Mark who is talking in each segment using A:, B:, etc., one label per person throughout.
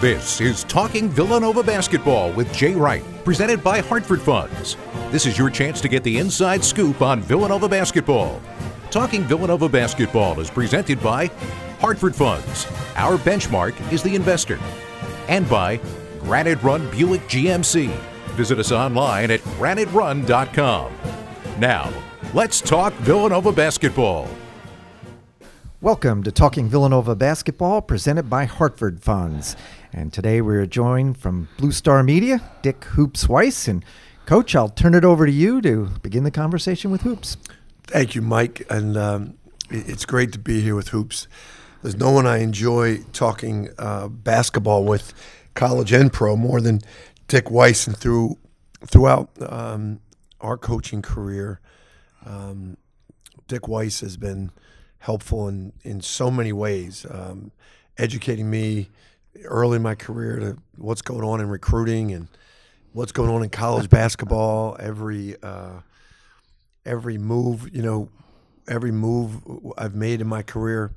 A: This is Talking Villanova Basketball with Jay Wright, presented by Hartford Funds. This is your chance to get the inside scoop on Villanova basketball. Talking Villanova Basketball is presented by Hartford Funds. Our benchmark is the investor. And by Granite Run Buick GMC. Visit us online at graniterun.com. Now, let's talk Villanova basketball.
B: Welcome to Talking Villanova Basketball, presented by Hartford Funds. And today we're joined from Blue Star Media, Dick Hoops Weiss. And Coach, I'll turn it over to you to begin the conversation with Hoops.
C: Thank you, Mike. And um, it's great to be here with Hoops. There's no one I enjoy talking uh, basketball with, college and pro, more than Dick Weiss. And through throughout um, our coaching career, um, Dick Weiss has been helpful in, in so many ways, um, educating me early in my career to what's going on in recruiting and what's going on in college basketball. Every uh, every move, you know, every move I've made in my career.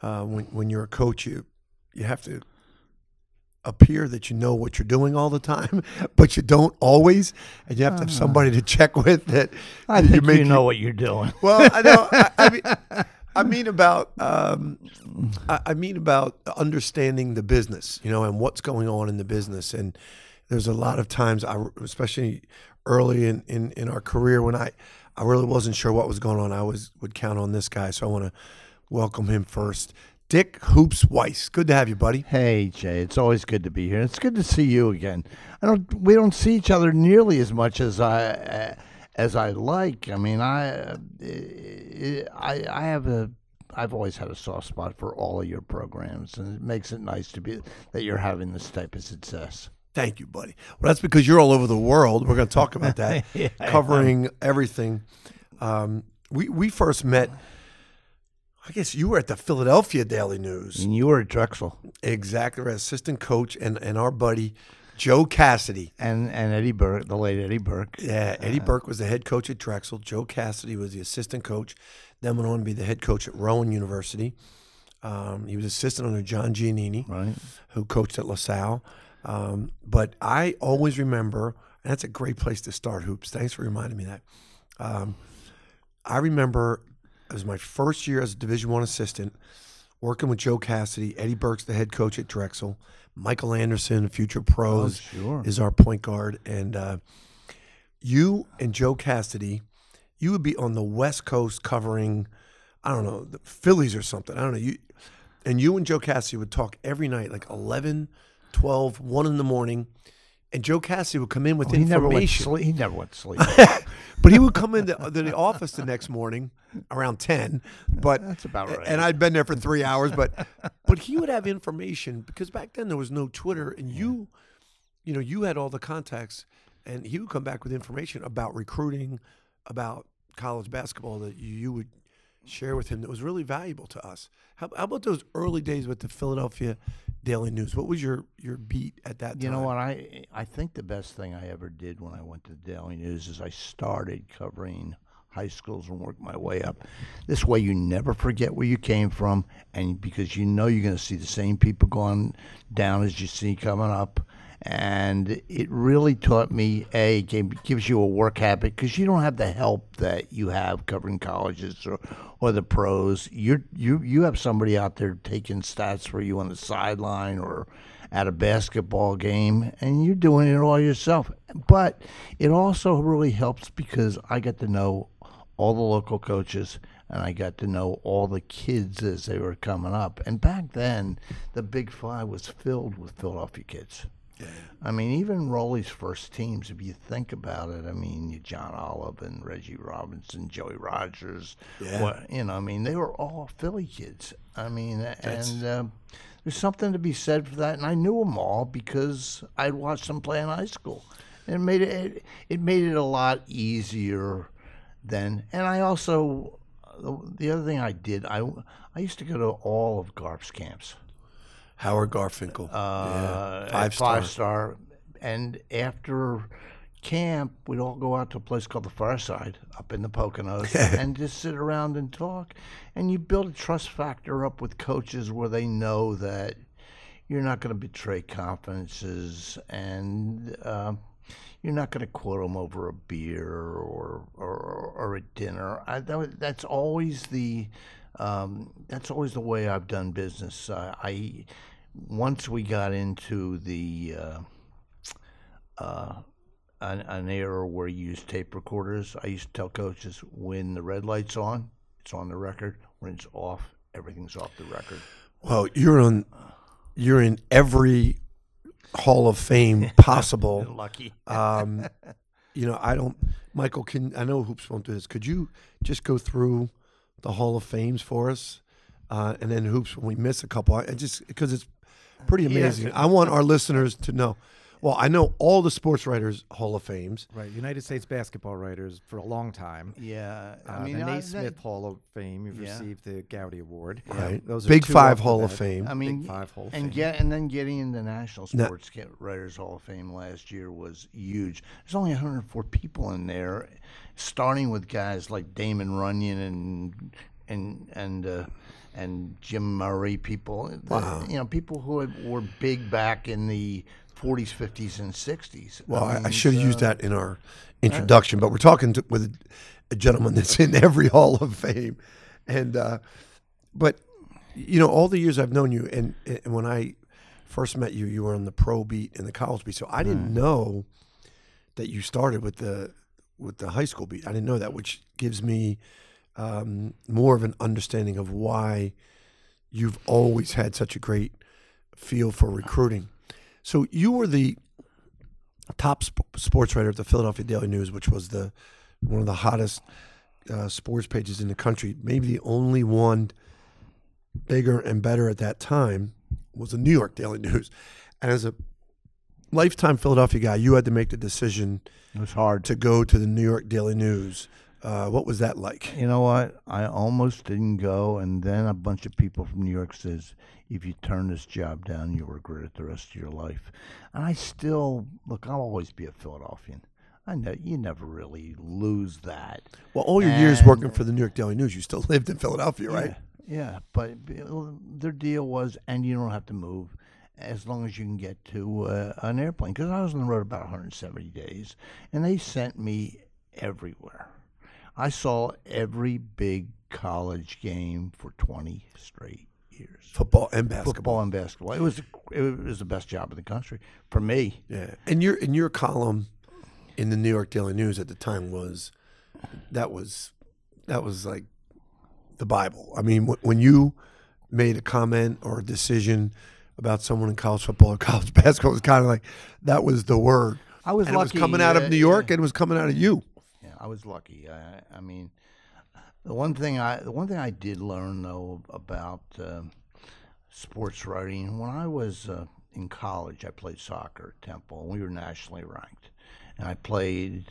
C: Uh, when when you're a coach, you you have to appear that you know what you're doing all the time, but you don't always, and you have to have somebody to check with that.
D: I think you, know what you're doing.
C: Well, I know. I, I mean, I mean about um, I, mean about understanding the business, you know, and what's going on in the business. And there's a lot of times, I, especially early in, in, in our career, when I I really wasn't sure what was going on. I was would count on this guy, so I want to welcome him first. Dick Hoops Weiss, good to have you, buddy.
D: Hey Jay, it's always good to be here. It's good to see you again. I don't we don't see each other nearly as much as I. Uh, as I like. I mean, I, I, I have a, I've always had a soft spot for all of your programs, and it makes it nice to be that you're having this type of success.
C: Thank you, buddy. Well, that's because you're all over the world. We're going to talk about that, yeah, covering everything. Um, we we first met. I guess you were at the Philadelphia Daily News.
D: And you were at Drexel.
C: Exactly, as assistant coach, and and our buddy Joe Cassidy
D: and and Eddie Burke, the late Eddie Burke.
C: Yeah, Eddie uh, Burke was the head coach at Drexel. Joe Cassidy was the assistant coach. Then went on to be the head coach at Rowan University. Um, he was assistant under John Giannini,
D: right.
C: who coached at LaSalle. Um, but I always remember, and that's a great place to start hoops. Thanks for reminding me that. Um, I remember it was my first year as a Division One assistant, working with Joe Cassidy. Eddie Burke's the head coach at Drexel. Michael Anderson, future pros,
D: oh, sure.
C: is our point guard, and uh, you and Joe Cassidy, you would be on the West Coast covering, I don't know, the Phillies or something. I don't know. You and you and Joe Cassidy would talk every night, like 11, 12, 1 in the morning and Joe Cassidy would come in with
D: oh,
C: information.
D: He never went to sleep.
C: but he would come into the, the office the next morning around ten. But
D: that's about right.
C: And I'd been there for three hours, but but he would have information because back then there was no Twitter, and you, you know, you had all the contacts, and he would come back with information about recruiting, about college basketball that you would share with him that was really valuable to us. How, how, about those early days with the Philadelphia Daily News? What was your, your beat at that time?
D: You know what? I I think the best thing I ever did when I went to the Daily News is I started covering high schools and worked my way up. This way, you never forget where you came from, and because you know you're going to see the same people going down as you see coming up and it really taught me a game gives you a work habit because you don't have the help that you have covering colleges or, or the pros. You you you have somebody out there taking stats for you on the sideline or at a basketball game, and you're doing it all yourself. But it also really helps because I get to know all the local coaches and I got to know all the kids as they were coming up. And back then, the Big Five was filled with Philadelphia kids. I mean, even Rollie's first teams, if you think about it, I mean, John Olive and Reggie Robinson, Joey Rogers,
C: yeah.
D: What, you know, I mean, they were all Philly kids. I mean, That's... and uh, there's something to be said for that. And I knew them all because I'd watched them play in high school. And it made it, it made it a lot easier then. And I also, the other thing I did, I, I used to go to all of Garp's camps.
C: Howard Garfinkel.
D: Uh, yeah. Five star. Five star. And after camp, we'd all go out to a place called the Fireside up in the Poconos and just sit around and talk. And you build a trust factor up with coaches where they know that you're not going to betray confidences, and uh, you're not going to quote them over a beer or or, or a dinner. I, that, that's always the um, that's always the way I've done business. Uh, I once we got into the uh, uh, an, an era where you use tape recorders. I used to tell coaches when the red light's on, it's on the record. When it's off, everything's off the record.
C: Well, you're on. You're in every Hall of Fame possible.
D: Lucky.
C: Um, you know, I don't. Michael, can I know hoops won't do this? Could you just go through the Hall of Fames for us, uh, and then hoops when we miss a couple, I just because it's pretty amazing. I want our listeners to know. Well, I know all the sports writers Hall of Fames.
B: Right, United States basketball writers for a long time.
D: Yeah,
B: Uh,
D: I mean,
B: the
D: I-
B: Naismith Hall of Fame. You've
D: Yeah.
B: received the Gowdy Award.
C: Right.
B: Those
C: Big
B: two
C: Five Hall of. Fame.
D: I mean,
B: Big Five Hall of
D: and
B: Fame.
D: get and then getting in the National Sports Ca- Writers Hall of Fame last year was huge. There's only 104 people in there, starting with guys like Damon Runyon and and and uh, and Jim Murray. People, the-
C: Wow.
D: you know, people who had, were big back in the 40s, 50s, and 60s.
C: Well, I, I should have
D: so-
C: used that in our introduction, but we're talking to, with a gentleman that's in every Hall of Fame, and uh, but you know, all the years I've known you, and, and when I first met you, you were on the pro beat and the college beat, so I didn't know that you started with the with the high school beat. I didn't know that, which gives me um, more of an understanding of why you've always had such a great feel for recruiting. So you were the top sp- sports writer at the Philadelphia Daily News, which was the one of the hottest uh, sports pages in the country. Maybe the only one bigger and better at that time was the New York Daily News. And as a lifetime Philadelphia guy, you had to make the decision
D: It was hard
C: to go to the New York Daily News. Uh, what was that like?
D: You know what? I almost didn't go, and then a bunch of people from New York says, "If you turn this job down, you'll regret it the rest of your life." And I still look. I'll always be a Philadelphian. I know you never really lose that,
C: Well, all your years working for the New York Daily News, you still lived in Philadelphia, right?
D: Yeah, yeah. But their deal was, and you don't have to move as long as you can get to uh, an airplane. Because I was on the road about 170 days, and they sent me everywhere. I saw every big college game for 20 straight years.
C: Football and basketball.
D: Football and basketball. It was it was the best job in the country for me.
C: Yeah, and your and your column in the New York Daily News at the time was that was that was like the Bible. I mean, when you made a comment or a decision about someone in college football or college basketball, it was kind of like that was the word.
D: I was
C: and it was coming out of New York,
D: yeah.
C: and it was coming out of you.
D: I was lucky. I, I mean, the one thing I the one thing I did learn though about um sports writing when I was uh, in college, I played soccer at Temple, and we were nationally ranked, and I played,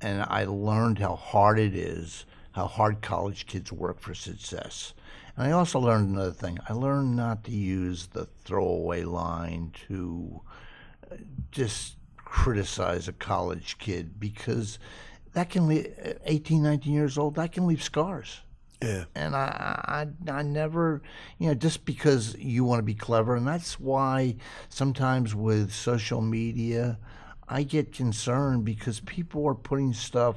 D: and I learned how hard it is, how hard college kids work for success. And I also learned another thing. I learned not to use the throwaway line to just criticize a college kid because that can leave 18 19 years old that can leave scars.
C: Yeah,
D: and I, I i never you know just because you want to be clever and that's why sometimes with social media i get concerned because people are putting stuff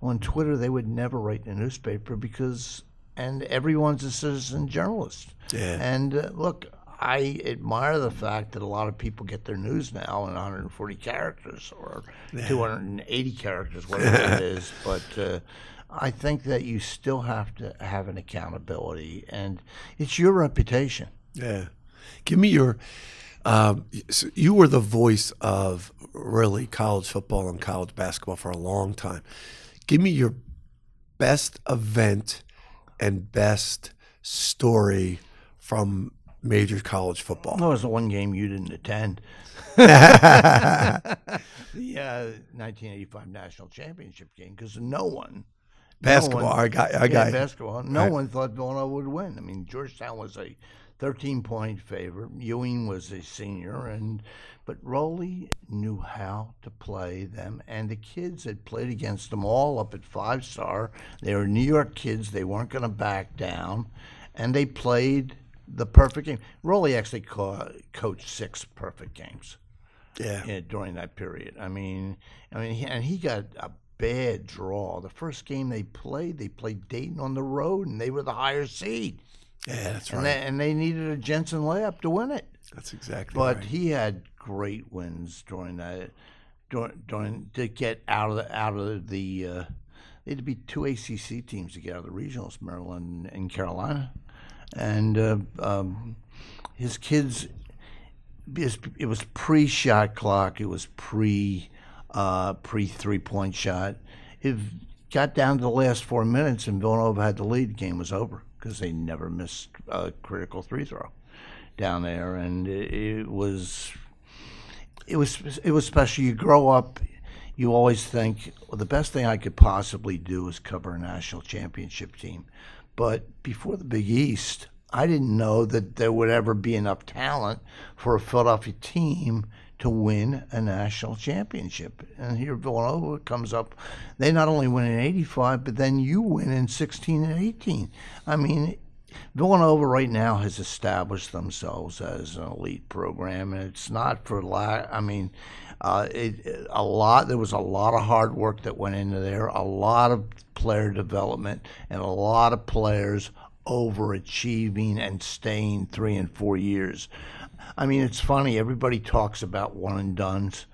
D: on twitter they would never write in a newspaper because and everyone's a citizen journalist.
C: Yeah.
D: and uh, look I admire the fact that a lot of people get their news now in 140 characters or 280 characters, whatever it is. But uh, I think that you still have to have an accountability, and it's your reputation.
C: yeah. Give me your. Um, so you were the voice of really college football and college basketball for a long time. Give me your best event and best story from major college football.
D: That was the one game you didn't attend. the uh, 1985 national championship game because no one.
C: Basketball,
D: No one,
C: I got- I
D: yeah,
C: got
D: basketball. No
C: Right.
D: one thought Villanova would win. I mean, Georgetown was a 13 point favorite. Ewing was a senior, and but Rollie knew how to play them, and the kids had played against them all up at five star. They were New York kids. They weren't going to back down, and they played the perfect game. Rollie actually co- coached six perfect games
C: Yeah.
D: uh, during that period. I mean, I mean, he, and he got a bad draw. The first game they played, they played Dayton on the road, and they were the higher seed,
C: Yeah, that's
D: and
C: right.
D: they, and they needed a Jensen layup to win it.
C: that's exactly
D: But
C: right.
D: he had great wins during that. During, during to get out of the out of the, uh, they had to be two ACC teams to get out of the regionals, Maryland and Carolina, and uh, um, his kids. It was pre shot clock. It was pre uh, pre three point shot. It got down to the last four minutes, and Villanova had the lead. The game was over because they never missed a critical three throw down there, and it, was it was it was special. You grow up, you always think well, the best thing I could possibly do is cover a national championship team. But before the Big East, I didn't know that there would ever be enough talent for a Philadelphia team to win a national championship. And here Villanova comes up. They not only win in 85, but then you win in 16 and 18. I mean, Villanova right now has established themselves as an elite program, and it's not for lack. I mean, uh, it, a lot. There was a lot of hard work that went into there, a lot of player development, and a lot of players overachieving and staying three and four years. I mean, it's funny. Everybody talks about one and dones.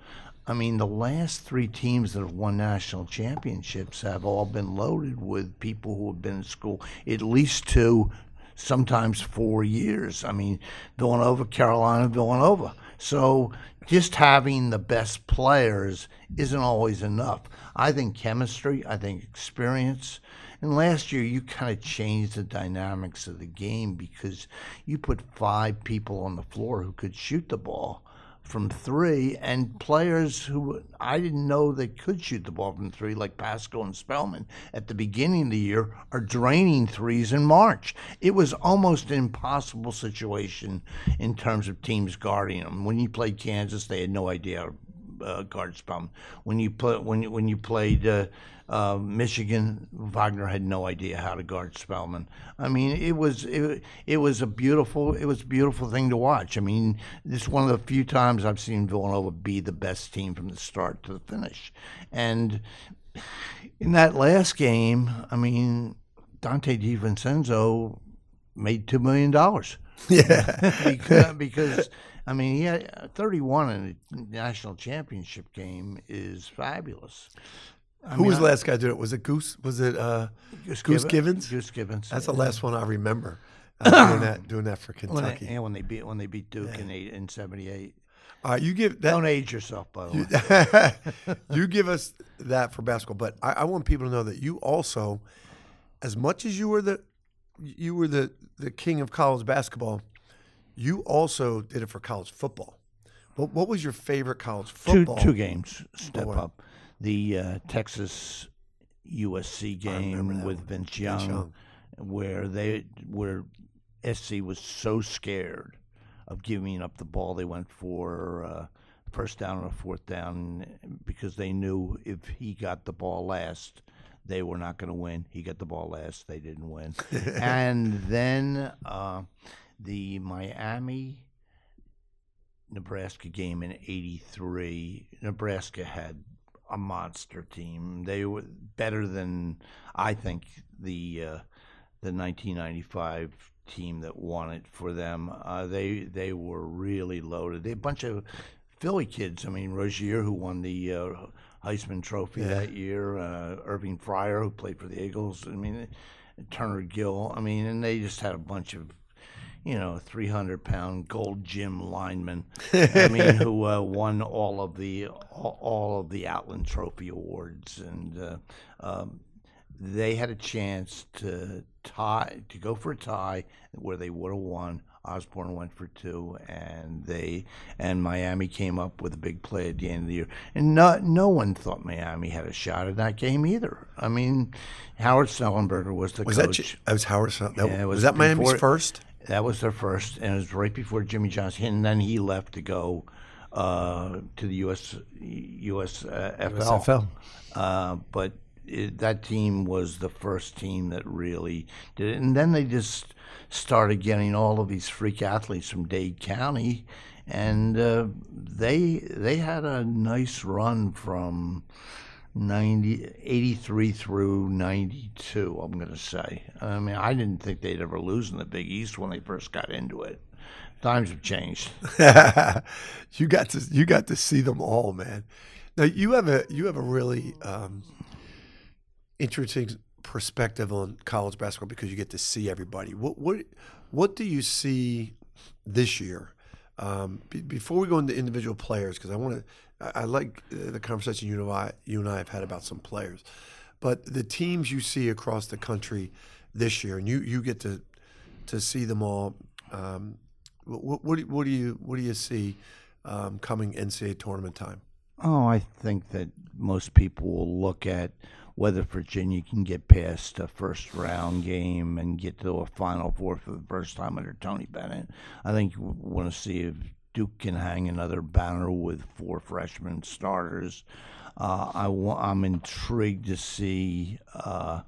D: I mean, the last three teams that have won national championships have all been loaded with people who have been in school at least two, sometimes four years. I mean, Villanova, Carolina, Villanova. So just having the best players isn't always enough. I think chemistry, I think experience. And last year, you kind of changed the dynamics of the game because you put five people on the floor who could shoot the ball from three, and players who I didn't know they could shoot the ball from three, like Paschall and Spellman, at the beginning of the year, are draining threes in March. It was almost an impossible situation in terms of teams guarding them. When you played Kansas, they had no idea how to uh, guard Spellman. When you play, when when you played. Uh, uh, Michigan, Wagner had no idea how to guard Spellman. I mean, it was it, it was a beautiful it was a beautiful thing to watch. I mean, this is one of the few times I've seen Villanova be the best team from the start to the finish. And in that last game, I mean, Donte DiVincenzo made two million dollars.
C: yeah.
D: because, because I mean, yeah, 31 in a national championship game is fabulous. I
C: Who
D: mean,
C: was the
D: I-
C: last guy to do it? Was it Goose? Was it uh,
D: Goose,
C: Goose Givens?
D: Goose Givens.
C: That's the last one I remember. Uh, doing that, doing that for
D: when they,
C: Kentucky.
D: yeah, when they beat when they beat Duke in eight, in '78.
C: All right, you give that.
D: Don't age yourself, by the way.
C: you give us that for basketball, but I, I want people to know that you also, as much as you were the, you were the the king of college basketball, you also did it for college football. What what was your favorite college football?
D: two two games step up. The uh, Texas USC game with
C: one.
D: Vince
C: Vince
D: Young,
C: Young.
D: where they where SC was so scared of giving up the ball, they went for uh, first down or fourth down because they knew if he got the ball last. They were not going to win. He got the ball last. They didn't win. and then uh, the Miami Nebraska game in '83, Nebraska had a monster team. They were better than I think the uh, the 1995 team that won it for them. Uh, they they were really loaded. They a bunch of Philly kids. I mean, Rozier, who won the uh, Heisman Trophy that year, uh, Irving Fryar, who played for the Eagles. I mean, Turner Gill. I mean, and they just had a bunch of you know, 300 pound gold gym lineman. I mean, who uh, won all of the all, of the Outland Trophy awards, and uh, um, they had a chance to tie to go for a tie where they would have won. Osborne went for two, and they and Miami came up with a big play at the end of the year. And no, no one thought Miami had a shot at that game either. I mean, Howard Schnellenberger was the
C: Was
D: coach.
C: J- that was Howard? That,
D: Yeah,
C: was,
D: was
C: that Miami's
D: before-
C: first?
D: That was their first, and it was right before Jimmy Johnson. And then he left to go uh, to the US US
B: USFL.
D: Uh, but it, that team was the first team that really did it. And then they just started getting all of these freak athletes from Dade County, and uh, they they had a nice run from 90, 83 through 92, I'm going to say. I mean, I didn't think they'd ever lose in the Big East when they first got into it. Times have changed.
C: you got to you got to see them all, man. Now you have a you have a really um, interesting perspective on college basketball because you get to see everybody. What what what do you see this year? Um, be, before we go into individual players, because I want to I, like the conversation you and I you and I have had about some players, but the teams you see across the country this year, and you you get to to see them all. Um, what, what, what do you what do you see um, coming NCAA tournament time?
D: Oh, I think that most people will look at whether Virginia can get past a first round game and get to a Final Four for the first time under Tony Bennett. I think you want to see if Duke can hang another banner with four freshman starters. Uh, I am intrigued to see uh,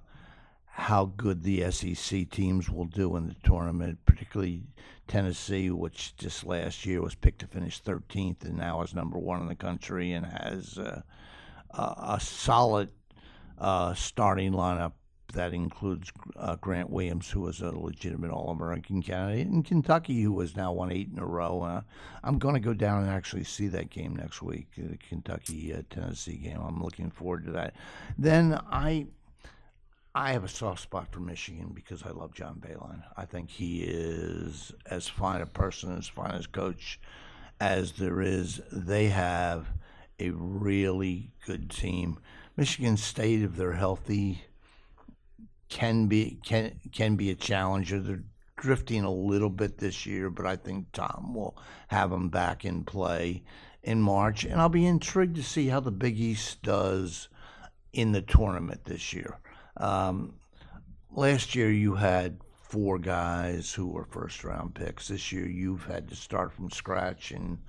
D: how good the SEC teams will do in the tournament, particularly Tennessee, which just last year was picked to finish 13th and now is number one in the country and has uh, a solid uh, starting lineup that includes uh, Grant Williams, who was a legitimate All American candidate, and Kentucky, who has now won eight in a row. Uh, I'm going to go down and actually see that game next week, the Kentucky uh, Tennessee game. I'm looking forward to that. Then I. I have a soft spot for Michigan because I love John Beilein. I think he is as fine a person, as fine as coach as there is. They have a really good team. Michigan State, if they're healthy, can be can can be a challenger. They're drifting a little bit this year, but I think Tom will have them back in play in March, and I'll be intrigued to see how the Big East does in the tournament this year. Um, last year you had four guys who were first round picks. This year you've had to start from scratch and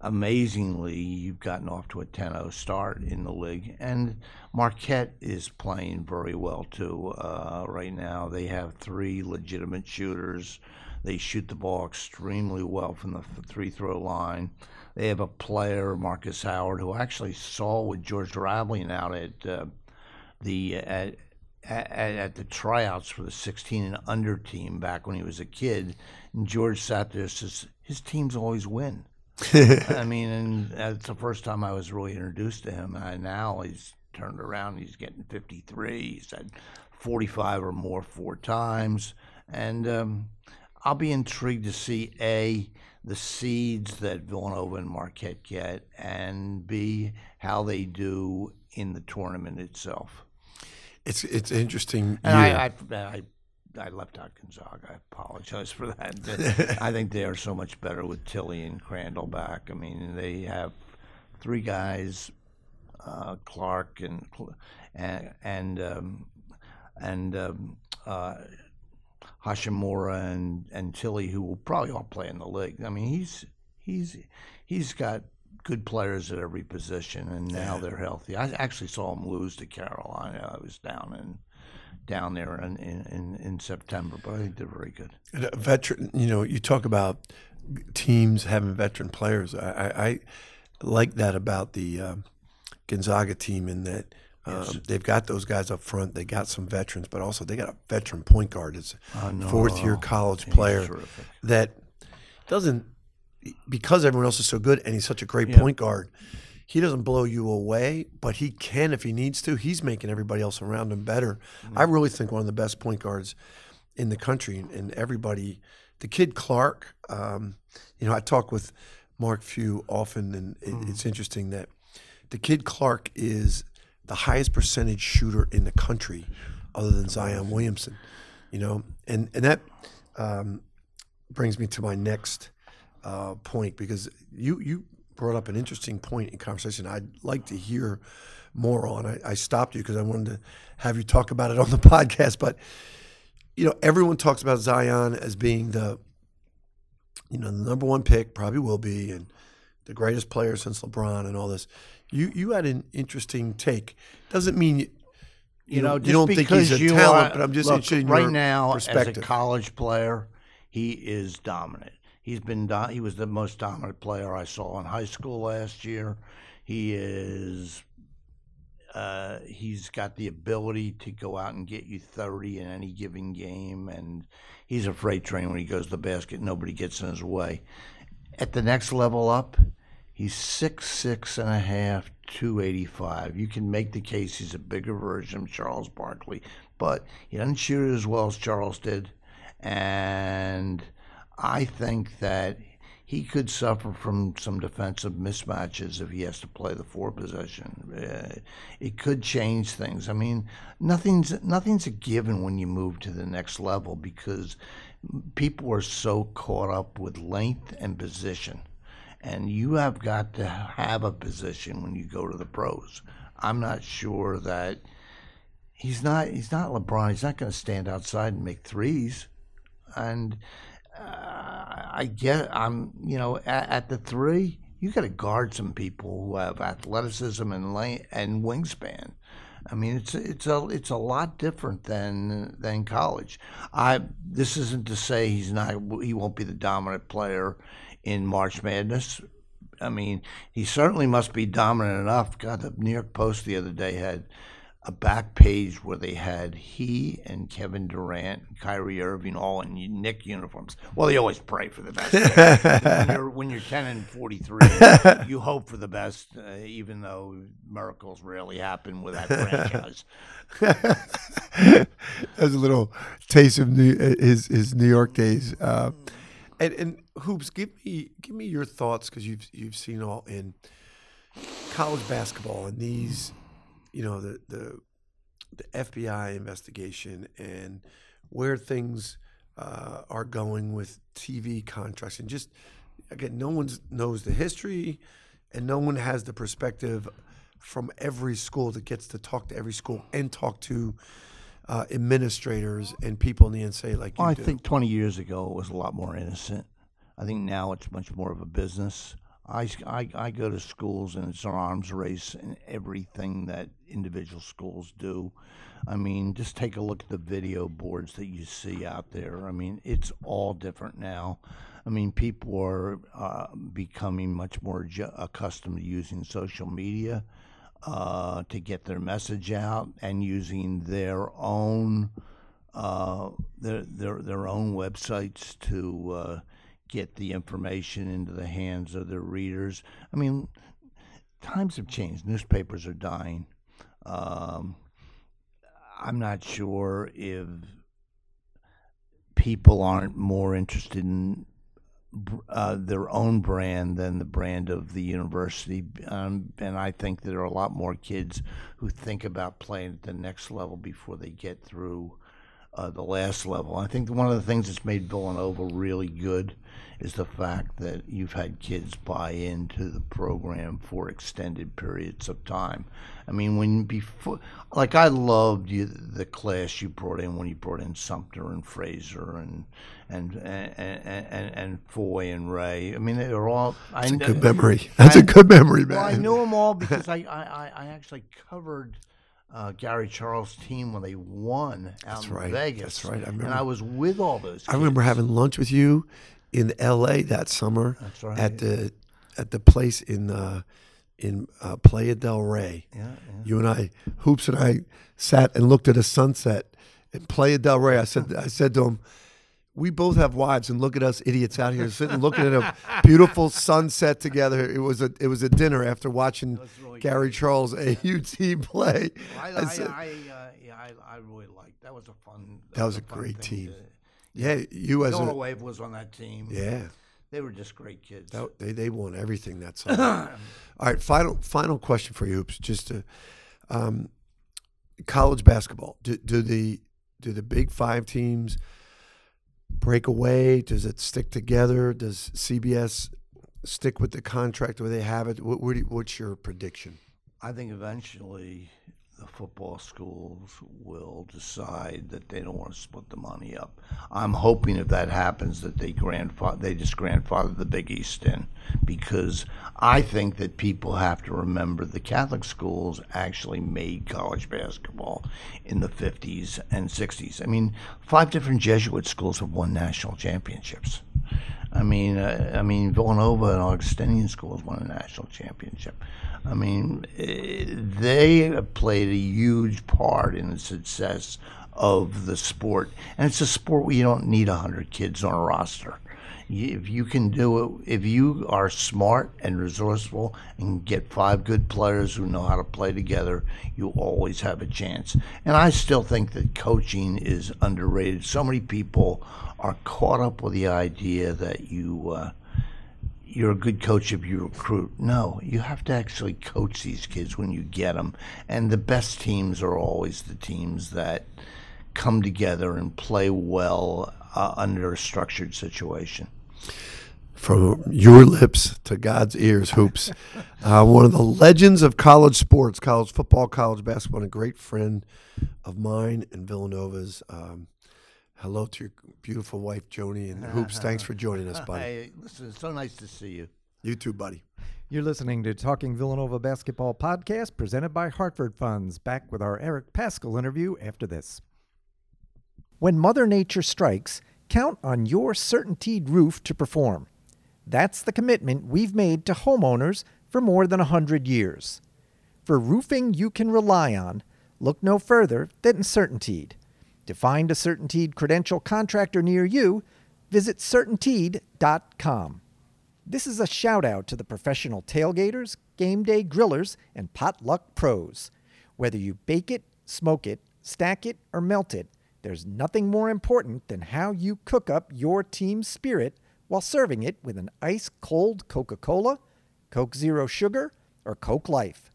D: amazingly, you've gotten off to a 10 0 start in the league. And Marquette is playing very well, too, uh, right now. They have three legitimate shooters. They shoot the ball extremely well from the three throw line. They have a player, Markus Howard, who actually saw with George Raveling out at uh, the at, at, at, the tryouts for the 16 and under team back when he was a kid. And George sat there and says, his teams always win. I mean, and that's the first time I was really introduced to him. And now he's turned around. He's getting 53. He's had 45 or more four times. And um, I'll be intrigued to see A, the seeds that Villanova and Marquette get, and B, how they do in the tournament itself.
C: It's it's interesting.
D: And I, I, I I left out Gonzaga. I apologize for that. I think they are so much better with Tillie and Crandall back. I mean, they have three guys, uh, Clarke and and and um, and um, uh, Hachimura and and Tillie, who will probably all play in the league. I mean, he's he's he's got good players at every position, and now they're healthy. I actually saw him lose to Carolina. I was down in down there in, in, in September, but I think they're very good.
C: And veteran, you know, you talk about teams having veteran players. I, I, I like that about the um, Gonzaga team in that um, yes. they've got those guys up front. They got some veterans, but also they got a veteran point guard. It's a fourth year college player that doesn't because everyone else is so good and he's such a great yeah. point guard he doesn't blow you away, but he can if he needs to. He's making everybody else around him better. Mm-hmm. I really think one of the best point guards in the country, and everybody. The kid Clarke, um, you know, I talk with Mark Few often, and it, mm-hmm. it's interesting that the kid Clarke is the highest percentage shooter in the country, other than Zion Williamson. You know, and and that um, brings me to my next uh, point because you you brought up an interesting point in conversation I'd like to hear more on. I, I stopped you because I wanted to have you talk about it on the podcast. But, you know, everyone talks about Zion as being the, you know, the number one pick, probably will be, and the greatest player since LeBron and all this. You you had an interesting take. Doesn't mean you,
D: You, know,
C: you don't think he's a
D: you
C: talent,
D: are-
C: but I'm just
D: look,
C: interested in
D: right now as a college player, he is dominant. He's been do- he was the most dominant player I saw in high school last year. He is uh, he's got the ability to go out and get you 30 in any given game, and he's a freight train when he goes to the basket. Nobody gets in his way. At the next level up, he's six six and a half, two eighty five. You can make the case he's a bigger version of Charles Barkley, but he doesn't shoot as well as Charles did, and I think that he could suffer from some defensive mismatches if he has to play the four position. Uh, it could change things. I mean, nothing's nothing's a given when you move to the next level because people are so caught up with length and position, and you have got to have a position when you go to the pros. I'm not sure that he's not he's not LeBron. He's not going to stand outside and make threes, and I get I'm you know at, at the three you got to guard some people who have athleticism and and wingspan. I mean it's it's a it's a lot different than than college. I this isn't to say he's not he won't be the dominant player in March Madness. I mean, he certainly must be dominant enough. God, the New York Post the other day had a back page where they had he and Kevin Durant, and Kyrie Irving, all in Knick uniforms. Well, they always pray for the best. when, you're, when you're ten and forty three, you hope for the best, uh, even though miracles rarely happen with that franchise.
C: As a little taste of New, his his New York days. Uh, and and hoops, give me give me your thoughts because you've you've seen all in college basketball and these, you know the the the FBI investigation and where things uh, are going with TV contracts and just again, no one knows the history, and no one has the perspective from every school that gets to talk to every school and talk to uh, administrators and people in the NCAA like you
D: Well, I
C: do.
D: think 20 years ago it was a lot more innocent. I think now it's much more of a business. I, I- I go to schools and it's an arms race in everything that individual schools do. I mean, just take a look at the video boards that you see out there. I mean, it's all different now. I mean, people are uh, becoming much more ju- accustomed to using social media uh, to get their message out and using their own uh, their, their their own websites to uh, get the information into the hands of their readers. I mean, times have changed. Newspapers are dying. Um, I'm not sure if people aren't more interested in uh, their own brand than the brand of the university. Um, and I think there are a lot more kids who think about playing at the next level before they get through uh, the last level. I think one of the things that's made Villanova really good is the fact that you've had kids buy into the program for extended periods of time. I mean, when before, like I loved you, the class you brought in when you brought in Sumpter and Fraser and and and and, and, and Foye and Ray. I mean, they were all.
C: That's
D: I,
C: a good memory. That's a
D: I-
C: good memory, man.
D: well, I knew them all because I, I- I actually covered uh, Gary Charles' team when they won out
C: That's
D: in
C: right.
D: Vegas.
C: That's right. I remember. And.
D: I was with all those.
C: I remember having lunch with you in L.A. that summer
D: That's right.
C: at the at the place in uh, in uh, Playa del Rey.
D: Yeah, yeah.
C: You and I, Hoops and I, sat and looked at a sunset in Playa del Rey. I said, I said to him, "We both have wives, and look at us idiots out here sitting looking at a beautiful sunset together." It was a it was a dinner after watching
D: really
C: Gary Charles a UT play.
D: I,
C: I
D: I,
C: said-
D: I, uh, yeah, I, I really liked. That was a fun.
C: That was a
D: fun
C: great team.
D: to-
C: yeah, you as a
D: Wave was on that team.
C: yeah.
D: they were just great kids.
C: That, they they won everything that summer. All right, final final question for you, Hoops. Just to, um, college basketball. Do, do the do the Big Five teams break away? Does it stick together? Does CBS stick with the contract where they have it? What, what what's your prediction?
D: I think eventually the football schools will decide that they don't want to split the money up. I'm hoping if that happens that they grandfather they just grandfather the Big East in because I think that people have to remember the Catholic schools actually made college basketball in the 50s and 60s. I mean, five different Jesuit schools have won national championships. I mean, uh, I mean Villanova and Augustinian schools won a national championship. I mean, eh, they played a huge part in the success of the sport, and it's a sport where you don't need hundred kids on a roster. If you can do it, if you are smart and resourceful and get five good players who know how to play together, you always have a chance. And I still think that coaching is underrated. So many people are caught up with the idea that you. Uh, you're a good coach if you recruit. No, you have to actually coach these kids when you get them. And the best teams are always the teams that come together and play well uh, under a structured situation.
C: From your lips to God's ears, hoops. Uh, one of the legends of college sports, college football, college basketball, and a great friend of mine and Villanova's. Um, hello to your beautiful wife, Joni, and hoops. Thanks for joining us, buddy.
D: Hey, listen, it's so nice to see you.
C: You too, buddy.
B: You're listening to Talking Villanova Basketball Podcast presented by Hartford Funds. Back with our Eric Paschall interview after this. When Mother Nature strikes, count on your CertainTeed roof to perform. That's the commitment we've made to homeowners for more than a 100 years. For roofing you can rely on, look no further than CertainTeed. To find a CertainTeed credential contractor near you, visit CertainTeed.com. This is a shout out to the professional tailgaters, game day grillers, and potluck pros. Whether you bake it, smoke it, stack it, or melt it, there's nothing more important than how you cook up your team's spirit while serving it with an ice cold Coca Cola, Coke Zero Sugar, or Coke Life.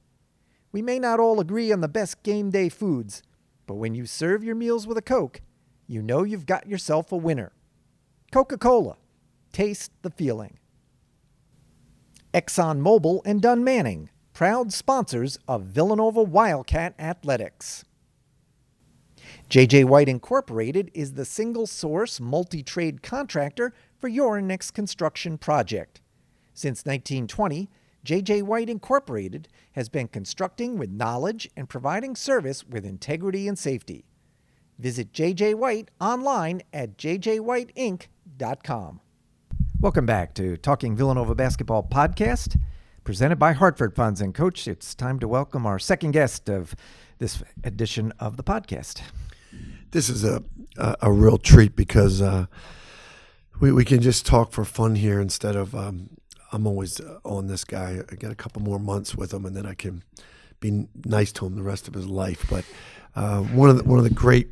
B: We may not all agree on the best game day foods, but when you serve your meals with a Coke, you know you've got yourself a winner. Coca Cola. Taste the feeling. ExxonMobil and Dunn Manning, proud sponsors of Villanova Wildcat Athletics. JJ White Incorporated is the single source multi trade contractor for your next construction project. Since 1920, JJ White Incorporated has been constructing with knowledge and providing service with integrity and safety. Visit JJ White online at jjwhiteinc.com. Welcome back to Talking Villanova Basketball Podcast, presented by Hartford Funds. And, Coach, it's time to welcome our second guest of this edition of the podcast.
C: This is a a, a real treat because uh, we we can just talk for fun here instead of um, I'm always uh, on this guy. I get a couple more months with him, and then I can be nice to him the rest of his life. But uh, one of the, one of the great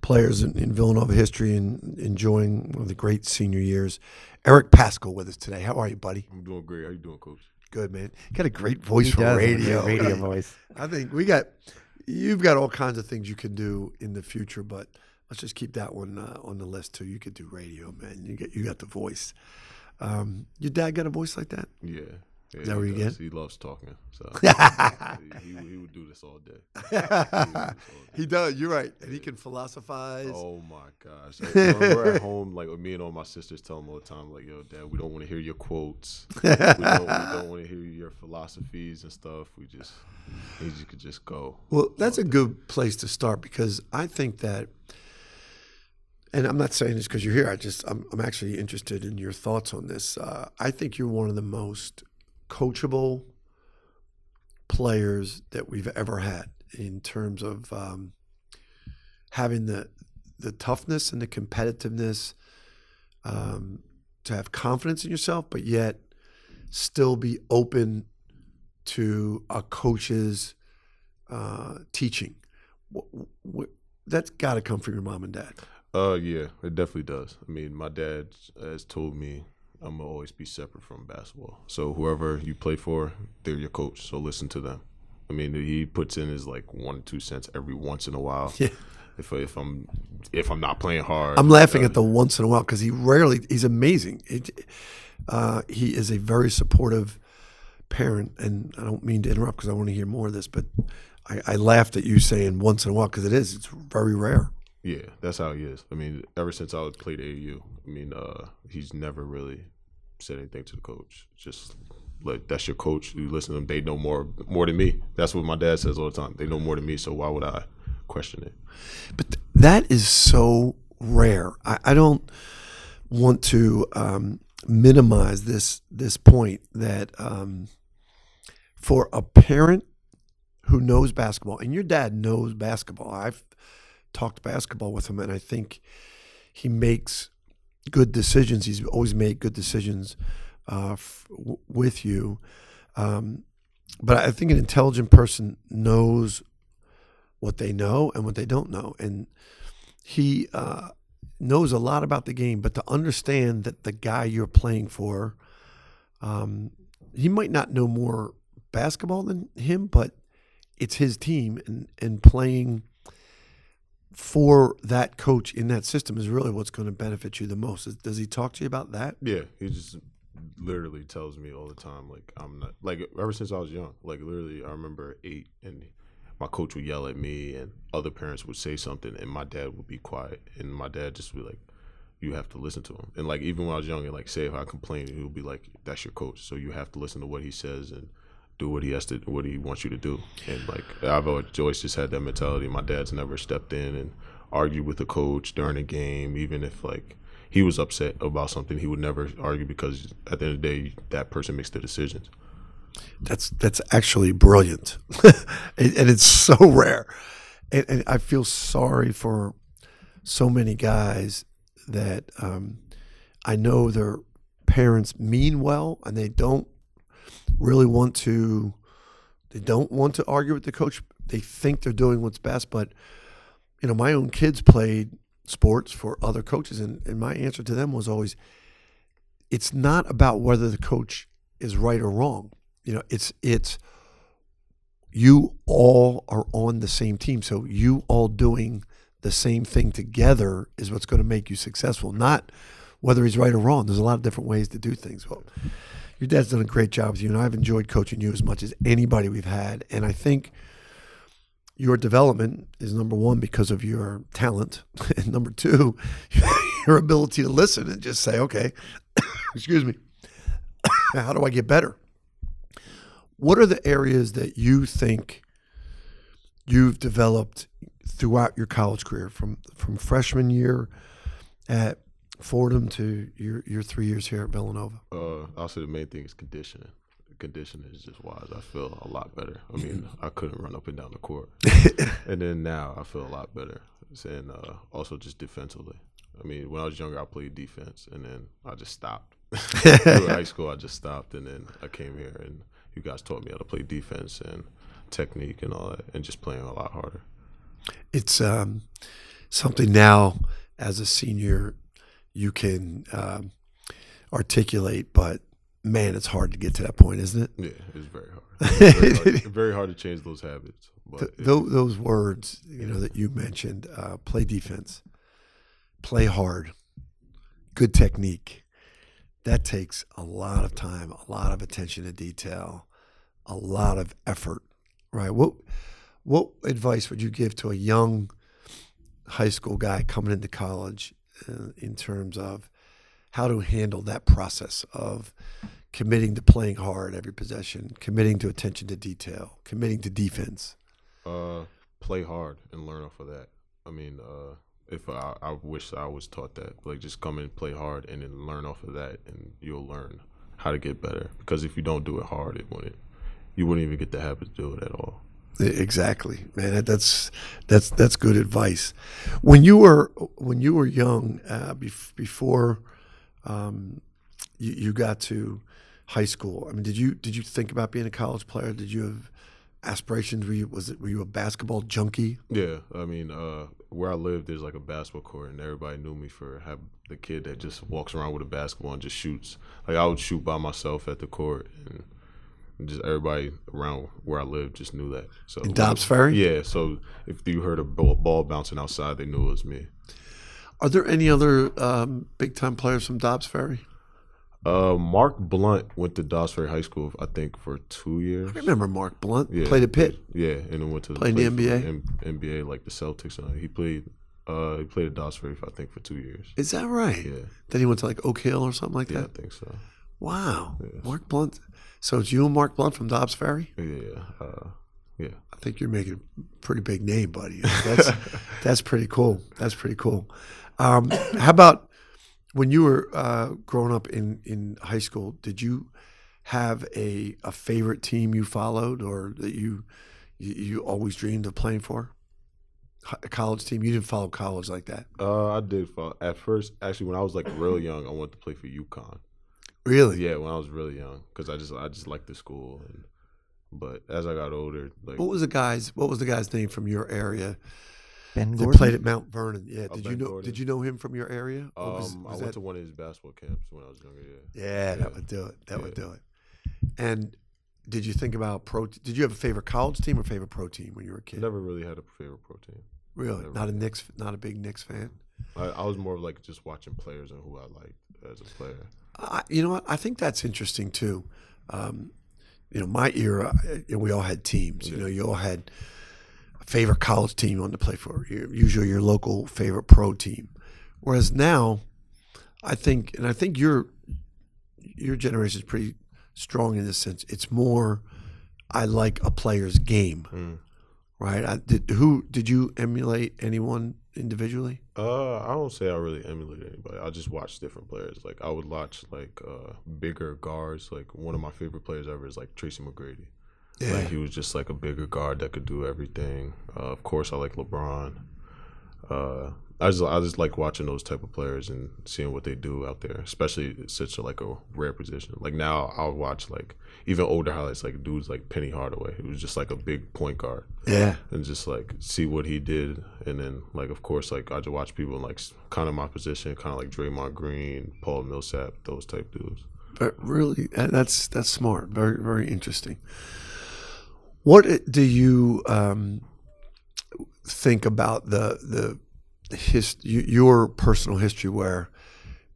C: players in, in Villanova history and enjoying one of the great senior years, Eric Paschall, with us today. How are you, buddy?
E: I'm doing great. How you doing, Coach?
C: Good, man. Got a great voice
B: He
C: for
B: does
C: radio.
B: radio voice.
C: I think we got you've got all kinds of things you can do in the future, but let's just keep that one uh, on the list too. You could do radio, man. You get you got the voice. Um, your dad got a voice like that?
E: Yeah. Yeah
C: that
E: he
C: where you get?
E: He loves talking, so he, he, he would do this all day. He do all day.
C: He does. You're right, and he can philosophize.
E: Oh my gosh! Like, we're at home, like me and all my sisters tell him all the time, like, "Yo, Dad, we don't want to hear your quotes. we don't, don't want to hear your philosophies and stuff. We just, he just could just go."
C: Well, that's a good place to start because I think that, and I'm not saying this because you're here. I just I'm, I'm actually interested in your thoughts on this. Uh, I think you're one of the most coachable players that we've ever had in terms of um, having the the toughness and the competitiveness um, to have confidence in yourself, but yet still be open to a coach's uh, teaching. That's got to come from your mom and dad.
E: Uh, yeah, it definitely does. I mean, my dad has told me I'm gonna always be separate from basketball. So whoever you play for, they're your coach. So listen to them. I mean, he puts in his like one or two cents every once in a while.
C: Yeah.
E: If if I'm if I'm not playing hard,
C: I'm laughing
E: uh,
C: at the once in a while because he rarely. He's amazing. It, uh, he is a very supportive parent, and I don't mean to interrupt because I want to hear more of this, but I, I laughed at you saying once in a while because it is. It's very rare.
E: Yeah, that's how he is. I mean, ever since I played AAU, I mean, uh, he's never really said anything to the coach. Just like that's your coach. You listen to them. They know more more than me. That's what my dad says all the time. They know more than me. So why would I question it?
C: But th- that is so rare. I, I don't want to um, minimize this this point that um, for a parent who knows basketball, and your dad knows basketball. I've talked basketball with him, and I think he makes good decisions. He's always made good decisions uh, with you. Um, but I think an intelligent person knows what they know and what they don't know, and he uh, knows a lot about the game. But to understand that the guy you're playing for, um, he might not know more basketball than him, but it's his team, and and playing for that coach in that system is really what's going to benefit you the most. Does he talk to you about that?
E: Yeah, he just literally tells me all the time, like I'm not like ever since I was young. Like literally, I remember eight, and my coach would yell at me, and other parents would say something, and my dad would be quiet, and my dad just would be like, "You have to listen to him." And like even when I was young, and like say if I complained, he would be like, "That's your coach, so you have to listen to what he says and." Do what he has to, what he wants you to do, and like I've always just had that mentality. My dad's never stepped in and argued with the coach during a game, even if like he was upset about something, he would never argue because at the end of the day, that person makes the decisions.
C: That's that's actually brilliant, and, and it's so rare. And, and I feel sorry for so many guys that um, I know their parents mean well, and they don't really want to. They don't want to argue with the coach. They think they're doing what's best, but you know, my own kids played sports for other coaches, and, and my answer to them was always, it's not about whether the coach is right or wrong. You know, it's it's you all are on the same team, so you all doing the same thing together is what's going to make you successful. Not whether he's right or wrong. There's a lot of different ways to do things. Well, your dad's done a great job with you, and I've enjoyed coaching you as much as anybody we've had. And I think your development is number one because of your talent, and number two, your ability to listen and just say, okay, excuse me, how do I get better? What are the areas that you think you've developed throughout your college career, from from freshman year at Fordham to your your three years here at Villanova?
E: Uh, I'll say the main thing is conditioning. Conditioning is just wise. I feel a lot better. I mean, I couldn't run up and down the court, and then now I feel a lot better. And uh, also just defensively. I mean, when I was younger, I played defense, and then I just stopped. Through high school, I just stopped, and then I came here, and you guys taught me how to play defense and technique and all that, and just playing a lot harder.
C: It's um, something now as a senior you can um, articulate, but man, it's hard to get to that point, isn't it?
E: Yeah, it's very hard. It's very, hard very hard to change those habits. But
C: Th-
E: it-
C: those words, you know, that you mentioned, uh, play defense, play hard, good technique. That takes a lot of time, a lot of attention to detail, a lot of effort, right? What what advice would you give to a young high school guy coming into college in terms of how to handle that process of committing to playing hard every possession, committing to attention to detail, committing to defense?
E: Uh, play hard and learn off of that. I mean, uh, if I, I wish I was taught that, like just come and play hard and then learn off of that, and you'll learn how to get better. Because if you don't do it hard, it wouldn't. You wouldn't even get the habit to do it at all.
C: Exactly, man. that- That's that's that's good advice. When you were when you were young, uh, bef- before um, you, you got to high school, I mean, did you did you think about being a college player? Did you have aspirations? Were you was it were you a basketball junkie?
E: Yeah, I mean, uh, where I lived, there's like a basketball court, and everybody knew me for have the kid that just walks around with a basketball and just shoots. Like I would shoot by myself at the court, and just everybody around where I lived just knew that. So
C: In Dobbs Ferry?
E: yeah. So if you heard a ball, bouncing outside, they knew it was me.
C: Are there any other um, big time players from Dobbs Ferry?
E: Uh, Mark Blount went to Dobbs Ferry High School, I think, for two years.
C: I remember Mark Blount
E: Yeah.
C: played at Pitt.
E: Yeah, and then went to
C: Played in the NBA?
E: M- NBA like the Celtics. And he played. Uh, he played at Dobbs Ferry, for, I think, for two years.
C: Is that right?
E: Yeah,
C: Then he went to like Oak Hill or something like that.
E: yeah,
C: that.
E: I think so.
C: Wow, Mark Blount. So it's you and Mark Blount from Dobbs Ferry.
E: Yeah, uh, yeah.
C: I think you're making a pretty big name, buddy. That's that's pretty cool. That's pretty cool. Um, how about when you were uh, growing up in, in high school? Did you have a, a favorite team you followed, or that you, you you always dreamed of playing for? A college team? You didn't follow college like that,
E: Uh, I did. Follow. At first, actually, when I was like real young, I wanted to play for UConn.
C: Really?
E: Yeah, when I was really young, because I just I just liked the school. And, but as I got older, like
C: What was the guy's What was the guy's name from your area
B: Ben
C: that
B: Gordon.
C: played at Mount Vernon? Yeah.
E: Oh,
C: Did you know?
E: Gordon.
C: Did you know him from your area?
E: Um,
C: was-
E: I went
C: that-
E: to one of his basketball camps when I was younger. Yeah.
C: Yeah, that would do it. That would do it. And did you think about pro? Did you have a favorite college team or favorite pro team when you were a kid?
E: Never really had a favorite pro team.
C: really,
E: never.
C: not a Knicks, not a big Knicks fan.
E: I, I was more of like just watching players and who I liked as a player.
C: I, you know what? I think that's interesting too. Um, you know, my era, we all had teams. You know, you all had a favorite college team you wanted to play for. Usually, your local favorite pro team. Whereas now, I think, and I think your your generation is pretty strong in this sense. It's more, I like a player's game,
E: Mm.
C: Right? I, did who did you emulate anyone individually?
E: Uh, I don't say I really emulate anybody. I just watch different players. Like I would watch like uh bigger guards. Like one of my favorite players ever is like Tracy McGrady.
C: Yeah.
E: Like he was just like a bigger guard that could do everything. Uh, of course, I like LeBron. Uh, I just I just like watching those type of players and seeing what they do out there, especially such a like a rare position. Like now, I'll watch like even older highlights, like dudes like Penny Hardaway, who was just like a big point guard
C: Yeah.
E: and just like see what he did, and then like of course like I just watch people in like kind of my position, kind of like Draymond Green, Paul Millsap, those type dudes.
C: But really, that's that's smart. Very very interesting. What do you um, think about the the his your personal history where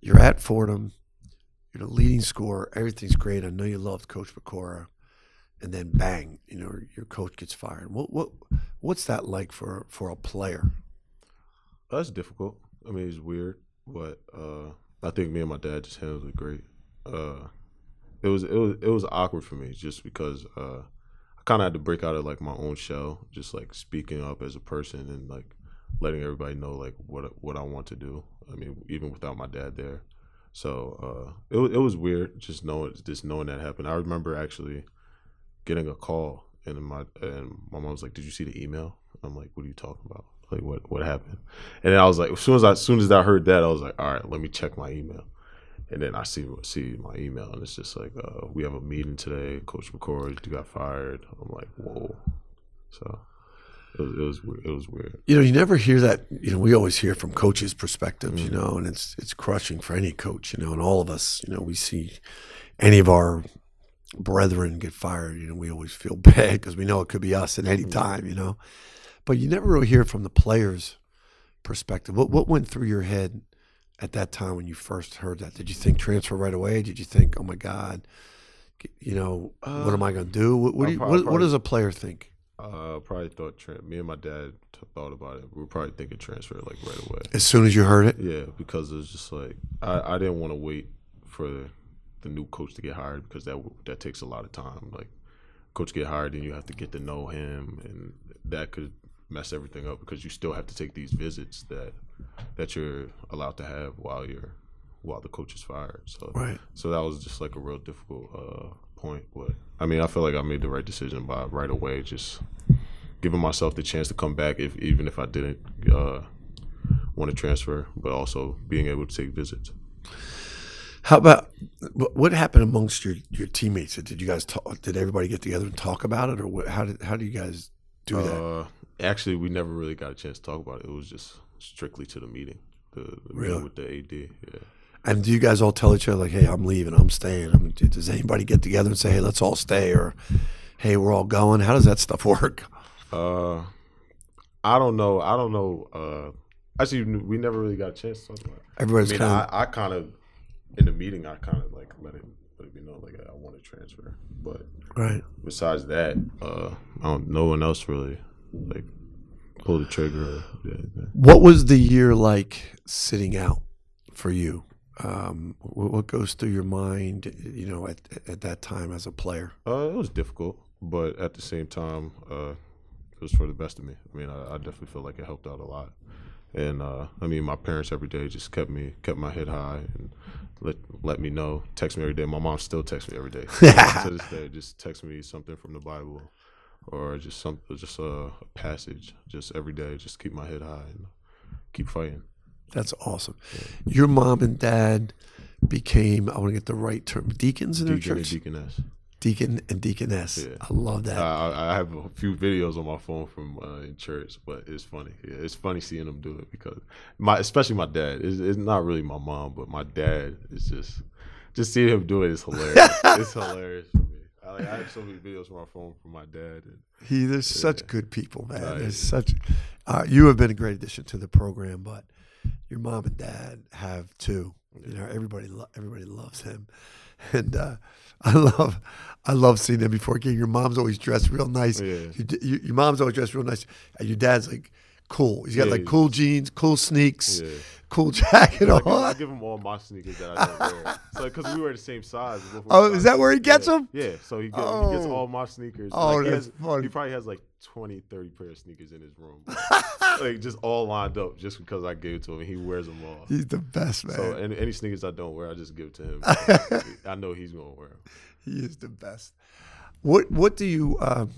C: you're at Fordham, you're the leading scorer, everything's great. I know you loved Coach Pecora, and then bang, you know your coach gets fired. What what what's that like for for a player?
E: That's difficult. I mean, it's weird, but uh, I think me and my dad just handled it great. Uh, it was it was it was awkward for me just because uh, I kind of had to break out of like my own shell, just like speaking up as a person and like letting everybody know like what what I want to do. I mean, even without my dad there. So uh, it it was weird just knowing just knowing that happened. I remember actually getting a call and my and my mom was like, "Did you see the email?" I'm like, "What are you talking about? Like what what happened?" And I was like, as soon as I as soon as I heard that, I was like, "All right, let me check my email." And then I see see my email, and it's just like, uh, "We have a meeting today. Coach McCord, got fired." I'm like, "Whoa!" So it was it was, weird. It was weird.
C: you know, you never hear that. You know, we always hear from coaches' perspectives, you mm. know, and it's it's crushing for any coach, you know, and all of us, you know, we see any of our brethren get fired, you know, we always feel bad because we know it could be us at any mm. time, you know. But you never really hear from the players' perspective. What what went through your head at that time when you first heard that? Did you think transfer right away? Did you think, oh my God, you know, what am I going to do? What what, do you,
E: prob-
C: what, what does a player think?
E: Uh, probably thought me and my dad t- thought about it. We were probably thinking transfer like right away.
C: As soon as you heard it,
E: Yeah, because it was just like I, I didn't want to wait for the, new coach to get hired because that that takes a lot of time. Like coach get hired and you have to get to know him, and that could mess everything up because you still have to take these visits that that you're allowed to have while you're while the coach is fired. So
C: Right.
E: so that was just like a real difficult uh, point. But I mean, I feel like I made the right decision by right away, just giving myself the chance to come back, if even if I didn't uh, want to transfer, but also being able to take visits.
C: How about what happened amongst your, your teammates? Did you guys talk? Did everybody get together and talk about it, or what, how did how do you guys do that?
E: Uh, actually, we never really got a chance to talk about it. It was just strictly to the meeting, the, the
C: Really?
E: meeting with the AD. Yeah.
C: And do you guys all tell each other like, "Hey, I'm leaving. I'm staying"? I mean, does anybody get together and say, "Hey, let's all stay," or "Hey, we're all going"? How does that stuff work?
E: Uh, I don't know. I don't know. Uh, actually, we never really got a chance to talk about it.
C: Everybody's
E: I mean,
C: kind of
E: I, I kind of in the meeting, I kind of like let it let me know like I want to transfer. But
C: Right.
E: besides that, uh, I don't. No one else really like pulled the trigger. Or, yeah, yeah.
C: What was the year like sitting out for you? Um, what, what goes through your mind, you know, at, at that time as a player?
E: Uh, it was difficult, but at the same time, uh, it was for the best of me. I mean, I, I definitely feel like it helped out a lot. And uh, I mean, my parents every day just kept me kept my head high and let let me know, text me every day. My mom still texts me every day to this day. Just text me something from the Bible, or just some just a, a passage, just every day. Just keep my head high and keep fighting.
C: That's awesome. Your mom and dad became, I want to get the right term, deacons in their
E: Deacon and
C: church?
E: deaconess.
C: Deacon and deaconess.
E: Yeah.
C: I love that.
E: I, I- I have a few videos on my phone from uh, in church, but it's funny. Yeah, it's funny seeing them do it because my, especially my dad. It's, it's not really my mom, but my dad is just, just seeing him do it is hilarious. it's hilarious for me. I, like, I have so many videos on my phone from my dad, and
C: He, there's such good people, man.
E: Right.
C: There's such. Uh, you have been a great addition to the program, but your mom and dad have too. You know, everybody, lo- everybody loves him, and uh, I love, I love seeing him before. Your mom's always dressed real nice.
E: Yeah.
C: Your, d- your, your mom's always dressed real nice, and your dad's like cool. He's got
E: Yeah,
C: like cool jeans, cool sneaks,
E: Yeah.
C: cool jacket
E: I
C: on.
E: I give him all my sneakers that I don't wear. So because we wear the same size.
C: Oh,
E: size
C: is that where he gets
E: yeah.
C: them?
E: Yeah. So he, get, he gets
C: Oh.
E: all my sneakers.
C: Oh,
E: like, he
C: that's
E: has,
C: funny.
E: He probably has like 20, 30 pair of sneakers in his room. like just all lined up just because I gave it to him. He wears them all.
C: He's the best man.
E: So any, any sneakers I don't wear, I just give it to him. I know he's gonna wear them.
C: He is the best. What What do you um,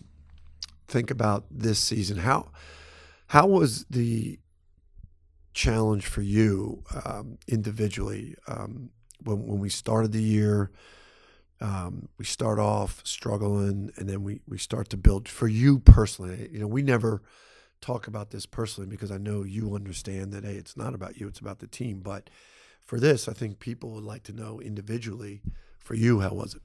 C: think about this season? How How was the challenge for you um, individually um, when when we started the year? Um, we start off struggling, and then we we start to build. For you personally, you know, we never talk about this personally because I know you understand that hey, it's not about you; it's about the team. But for this, I think people would like to know individually. For you, how was it?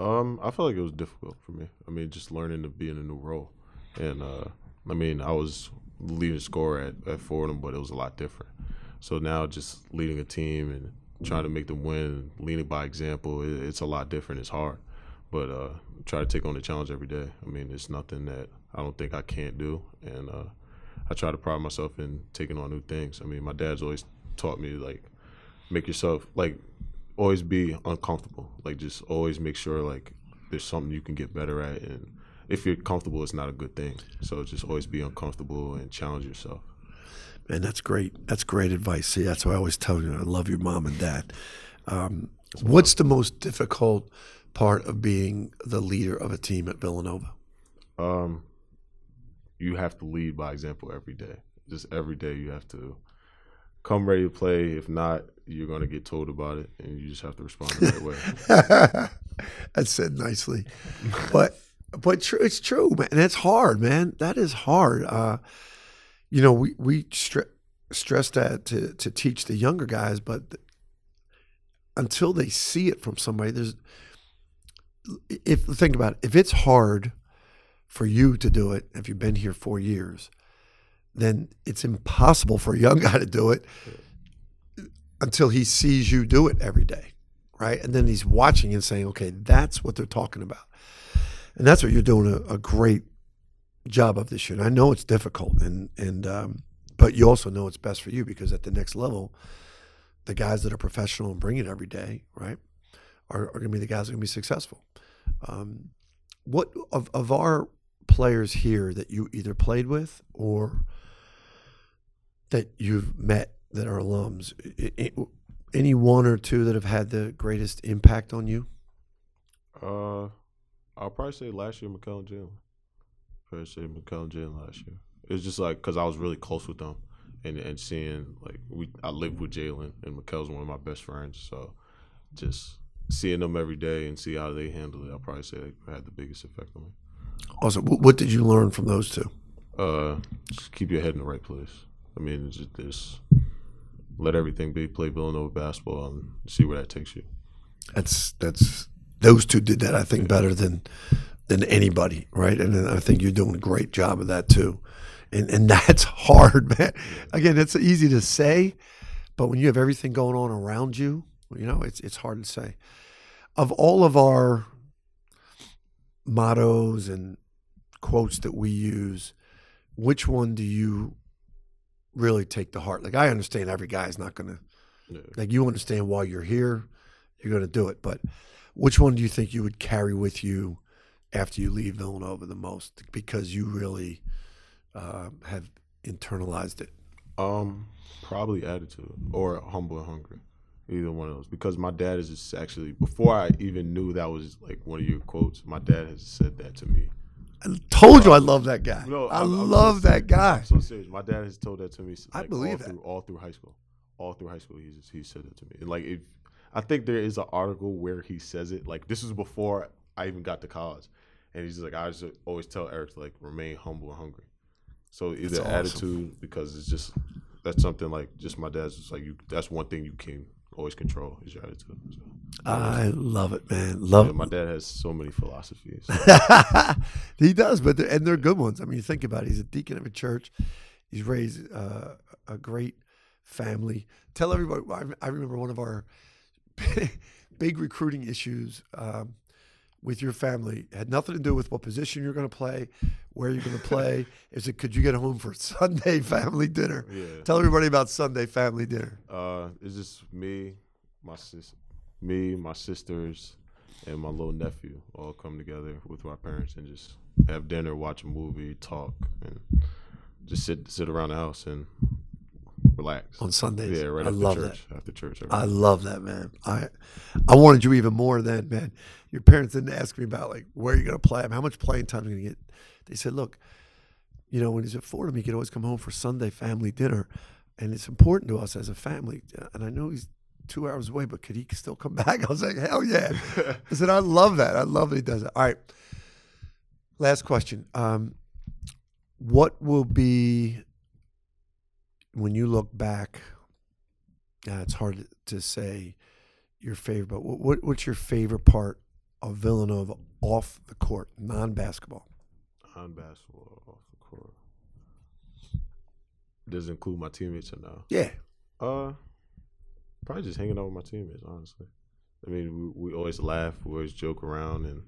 E: Um, I felt like it was difficult for me. I mean, just learning to be in a new role, and uh, I mean, I was leading scorer at, at Fordham, but it was a lot different. So now, just leading a team and trying to make them win, leading by example, it, it's a lot different. It's hard, but uh, try to take on the challenge every day. I mean, it's nothing that I don't think I can't do, and uh, I try to pride myself in taking on new things. I mean, my dad's always taught me like make yourself like always be uncomfortable. Like just always make sure like there's something you can get better at and if you're comfortable it's not a good thing. So just always be uncomfortable and challenge yourself.
C: And that's great. That's great advice. See, that's why I always tell you I love your mom and dad. Um, what's the most difficult part of being the leader of a team at Villanova?
E: Um you have to lead by example every day. Just every day you have to come ready to play. If not, you're going to get told about it and you just have to respond the right way.
C: that's said nicely, but but tr- it's true, man. And it's hard, man. That is hard. Uh, you know, we we stre- stress that to to teach the younger guys, but th- until they see it from somebody, there's if think about it, if it's hard for you to do it, if you've been here four years, then it's impossible for a young guy to do it until he sees you do it every day, right? And then he's watching and saying, okay, that's what they're talking about. And that's what you're doing a, a great job of this year. And I know it's difficult, and and um, but you also know it's best for you because at the next level, the guys that are professional and bring it every day, right, are, are going to be the guys that are going to be successful. Um, what of of our players here that you either played with or that you've met that are alums? i- i- any one or two that have had the greatest impact on you?
E: Uh I'll probably say last year Mikal and Jalen. Probably say Mikal and Jalen last year. It's just like because I was really close with them, and and seeing like we I lived with Jalen and Mikal's one of my best friends, so just seeing them every day and see how they handle it, I'll probably say they had the biggest effect on me.
C: Also, what did you learn from those two?
E: Uh, just keep your head in the right place. I mean, just, just let everything be. Play Villanova basketball and see where that takes you.
C: That's that's those two did that I think better than than anybody, right? And I think you're doing a great job of that too. And and that's hard, man. Again, it's easy to say, but when you have everything going on around you, You know, it's it's hard to say. Of all of our mottos and quotes that we use, which one do you really take to heart? Like I understand every guy is not going to
E: Yeah.
C: like you understand why you're here, you're going to do it, but which one do you think you would carry with you after you leave Villanova the most because you really uh, have internalized it?
E: Um, probably attitude or humble and hungry. Either one of those. Because my dad is just actually before I even knew that was like one of your quotes, my dad has said that to me.
C: I told you I love that guy.
E: No,
C: I
E: I'm
C: love that guy.
E: So serious. My dad has told that to me.
C: I believe
E: all
C: that.
E: through all through high school. All through high school, he's he said it to me. And like if I think there is an article where he says it. Like this was before I even got to college, and he's just like I just always tell Eric to like remain humble and hungry. So either
C: That's awesome.
E: attitude because it's just that's something like just my dad's just like you. That's one thing you can always control is your attitude. So,
C: I love it, man. Love
E: yeah,
C: it.
E: my dad has so many philosophies.
C: he does, but they're, and they're good ones. I mean, you think about it. He's a deacon of a church. He's raised uh, a great family. Tell everybody. I, I remember one of our big recruiting issues um, with your family had nothing to do with what position you're going to play, where you're going to play. Is it could you get home for Sunday family dinner?
E: Yeah.
C: Tell everybody about Sunday family dinner.
E: Uh, it's just me, my sis, me, my sisters, and my little nephew all come together with my parents and just have dinner, watch a movie, talk, and just sit sit around the house and relax
C: On Sundays.
E: Yeah, right
C: I
E: after
C: love
E: church. After church,
C: I
E: every-
C: love that, man. I I wanted you even more than man. Your parents didn't ask me about like where you're gonna play, how much playing time you're gonna get. They said, look, you know, when he's at Fordham, he could always come home for Sunday family dinner, and it's important to us as a family. And I know he's two hours away, but could he still come back? I was like, hell yeah. I said, I love that. I love that he does it. All right. Last question. Um, what will be when you look back? Uh, it's hard to say your favorite, but what, what what's your favorite part of Villanova off the court, non-basketball?
E: on basketball off the court. Does it include my teammates or no?
C: Yeah,
E: Uh, probably just hanging out with my teammates. Honestly, I mean, we, we always laugh, we always joke around, and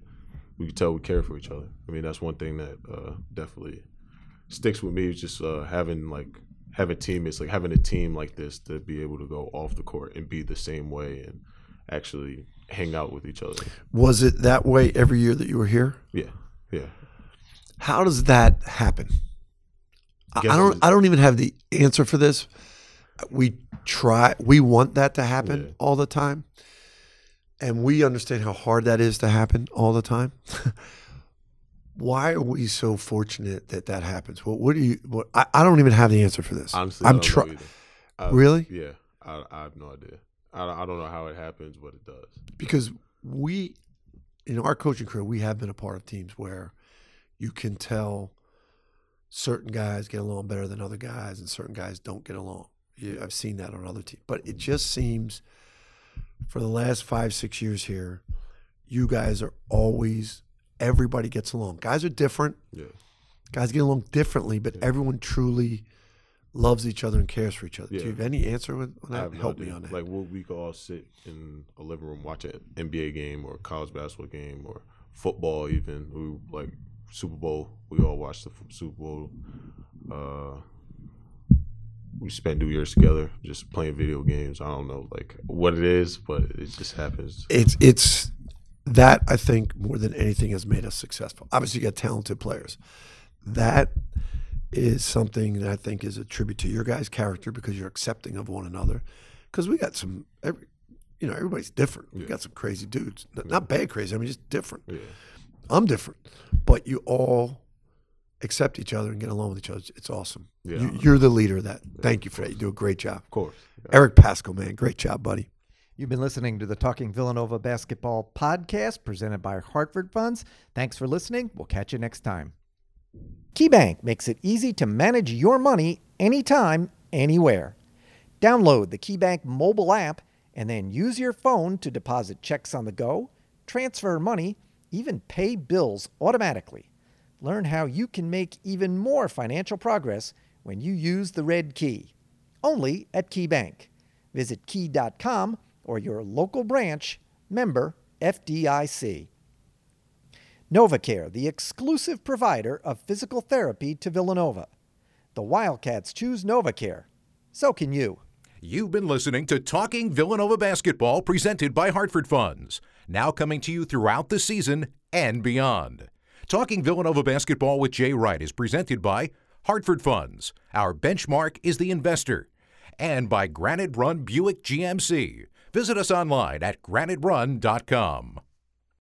E: we can tell we care for each other. I mean, that's one thing that uh, definitely sticks with me. Is just uh, having like having teammates, like having a team like this to be able to go off the court and be the same way and actually hang out with each other.
C: was it that way every year that you were here?
E: Yeah, yeah.
C: How does that happen? I, I don't. I don't even have the answer for this. We try. We want that to happen
E: Yeah.
C: all the time, and we understand how hard that is to happen all the time. Why are we so fortunate that that happens? What? What do you? What? I, I don't even have the answer for this.
E: Honestly,
C: I'm trying. Really?
E: Yeah, I, I have no idea. I, I don't know how it happens, but it does.
C: because we in our coaching career we have been a part of teams where you can tell certain guys get along better than other guys and certain guys don't get along yeah, i've seen that on other teams but it mm-hmm. just seems for the last five six years here you guys are always everybody gets along guys are different
E: Yeah.
C: guys get along differently but everyone truly loves each other and cares for each other do you have any answer on on that
E: have no
C: help me on that
E: Like, we'll, we could all sit in a living room, watch an NBA game or a college basketball game or football, even. We like Super Bowl. We all watch the Super Bowl. Uh, we spend New Year's together, just playing video games. I don't know, like what it is, but it just happens.
C: it's it's that I think more than anything has made us successful. Obviously, you got talented players. That is something that I think is a tribute to your guys' character because you're accepting of one another. Because we got some, every, you know, everybody's different. We
E: Yeah.
C: got some crazy dudes, N- not bad crazy. I mean, just different.
E: Yeah,
C: I'm different, but you all accept each other and get along with each other. It's awesome.
E: Yeah.
C: You, you're the leader of that. Thank you for that. You do a great job,
E: of course.
C: Eric Paschall, man. Great job, buddy.
B: You've been listening to the Talking Villanova Basketball podcast presented by Hartford Funds. Thanks for listening. We'll catch you next time. KeyBank makes it easy to manage your money anytime, anywhere. Download the KeyBank mobile app and then use your phone to deposit checks on the go, transfer money, even pay bills automatically. Learn how you can make even more financial progress when you use the Red Key. Only at KeyBank. Visit key.com or your local branch member FDIC. NovaCare, the exclusive provider of physical therapy to Villanova. The Wildcats choose NovaCare. So can you.
A: You've been listening to Talking Villanova Basketball presented by Hartford Funds, now coming to you throughout the season and beyond. Talking Villanova Basketball with Jay Wright is presented by Hartford Funds. Our benchmark is the investor. And by Granite Run Buick GMC. Visit us online at graniterun.com.